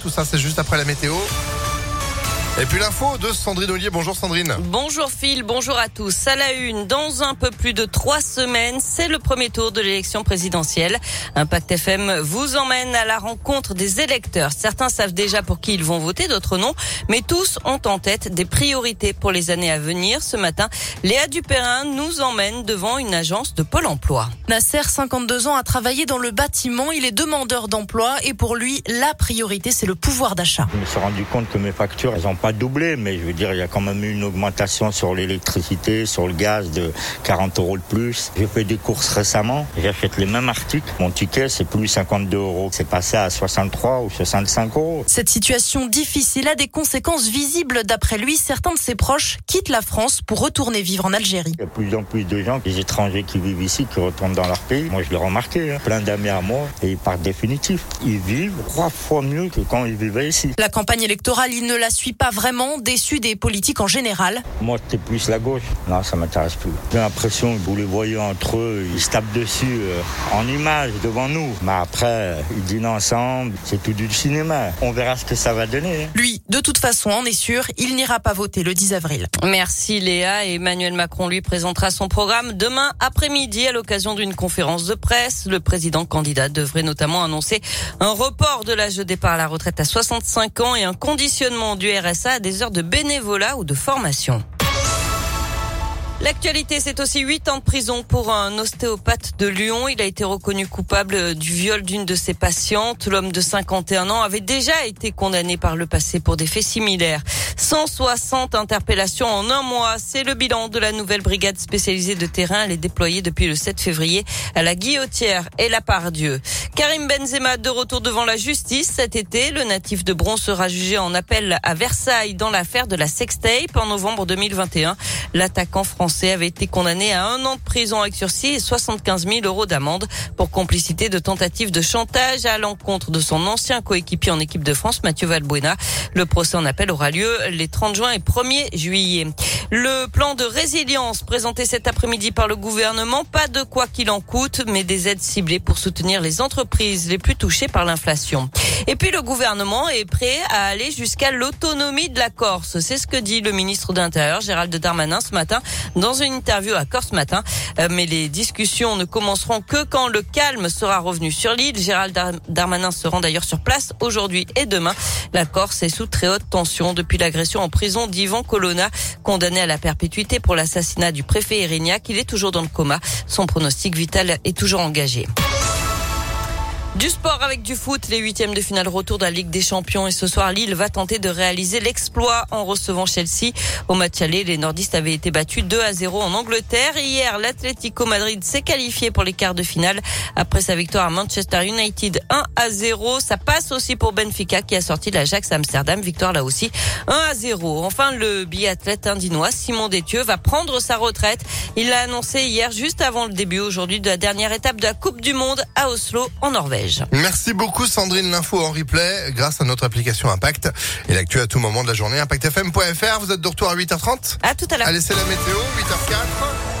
Tout ça, c'est juste après la météo. Et puis l'info de Sandrine Ollier. Bonjour Sandrine. Bonjour Phil, bonjour à tous. À la une, dans un peu plus de trois semaines, c'est le premier tour de l'élection présidentielle. Impact FM vous emmène à la rencontre des électeurs. Certains savent déjà pour qui ils vont voter, d'autres non. Mais tous ont en tête des priorités pour les années à venir. Ce matin, Léa Dupérin nous emmène devant une agence de Pôle emploi. Nasser, 52 ans, a travaillé dans le bâtiment. Il est demandeur d'emploi et pour lui, la priorité, c'est le pouvoir d'achat. Je me suis rendu compte que mes factures, elles ont pas doublé, mais je veux dire, il y a quand même eu une augmentation sur l'électricité, sur le gaz de 40 euros de plus. J'ai fait des courses récemment, j'achète les mêmes articles. Mon ticket, c'est plus 52 euros. C'est passé à 63 ou 65 euros. Cette situation difficile a des conséquences visibles. D'après lui, certains de ses proches quittent la France pour retourner vivre en Algérie. Il y a de plus en plus de gens, des étrangers qui vivent ici, qui retournent dans leur pays. Moi, je l'ai remarqué. Hein. Plein d'amis à moi et ils partent définitif. Ils vivent trois fois mieux que quand ils vivaient ici. La campagne électorale, il ne la suit pas vraiment, déçu des politiques en général. Moi, c'était plus la gauche. Non, ça m'intéresse plus. J'ai l'impression que vous les voyez entre eux, ils se tapent dessus euh, en image devant nous. Mais après, ils dînent ensemble, c'est tout du cinéma. On verra ce que ça va donner. Hein. Lui, de toute façon, on est sûr, il n'ira pas voter le 10 avril. Merci Léa. Emmanuel Macron lui présentera son programme demain après-midi à l'occasion d'une conférence de presse. Le président candidat devrait notamment annoncer un report de l'âge de départ à la retraite à 65 ans et un conditionnement du RSA à des heures de bénévolat ou de formation. L'actualité, c'est aussi 8 ans de prison pour un ostéopathe de Lyon. Il a été reconnu coupable du viol d'une de ses patientes. L'homme de 51 ans avait déjà été condamné par le passé pour des faits similaires. 160 interpellations en un mois. C'est le bilan de la nouvelle brigade spécialisée de terrain. Elle est déployée depuis le 7 février à la Guillotière et la Pardieu. Karim Benzema de retour devant la justice cet été. Le natif de Bron sera jugé en appel à Versailles dans l'affaire de la sextape en novembre 2021. L'attaquant français avait été condamné à un an de prison avec sursis et 75 000 euros d'amende pour complicité de tentative de chantage à l'encontre de son ancien coéquipier en équipe de France, Mathieu Valbuena. Le procès en appel aura lieu les 30 juin et 1er juillet. Le plan de résilience présenté cet après-midi par le gouvernement, pas de quoi qu'il en coûte, mais des aides ciblées pour soutenir les entreprises les plus touchées par l'inflation. Et puis le gouvernement est prêt à aller jusqu'à l'autonomie de la Corse. C'est ce que dit le ministre de l'Intérieur, Gérald Darmanin, ce matin dans une interview à Corse matin. Euh, mais les discussions ne commenceront que quand le calme sera revenu sur l'île. Gérald Darmanin se rend d'ailleurs sur place aujourd'hui et demain. La Corse est sous très haute tension depuis l'agression en prison d'Ivan Colonna, condamné à la perpétuité pour l'assassinat du préfet Erignac. Il est toujours dans le coma. Son pronostic vital est toujours engagé. Du sport avec du foot, les huitièmes de finale retour de la Ligue des Champions et ce soir Lille va tenter de réaliser l'exploit en recevant Chelsea. Au match aller, les nordistes avaient été battus 2 à 0 en Angleterre. Hier, l'Atlético Madrid s'est qualifié pour les quarts de finale après sa victoire à Manchester United 1 à 0. Ça passe aussi pour Benfica qui a sorti l'Ajax Amsterdam, victoire là aussi 1 à 0. Enfin, le biathlète indinois Simon Détieux va prendre sa retraite. Il l'a annoncé hier juste avant le début aujourd'hui de la dernière étape de la Coupe du Monde à Oslo en Norvège. Merci beaucoup Sandrine, l'info en replay grâce à notre application Impact et l'actu à tout moment de la journée impactfm.fr. Vous êtes de retour à 8h30 À tout à l'heure. Allez, c'est la météo, 8h04.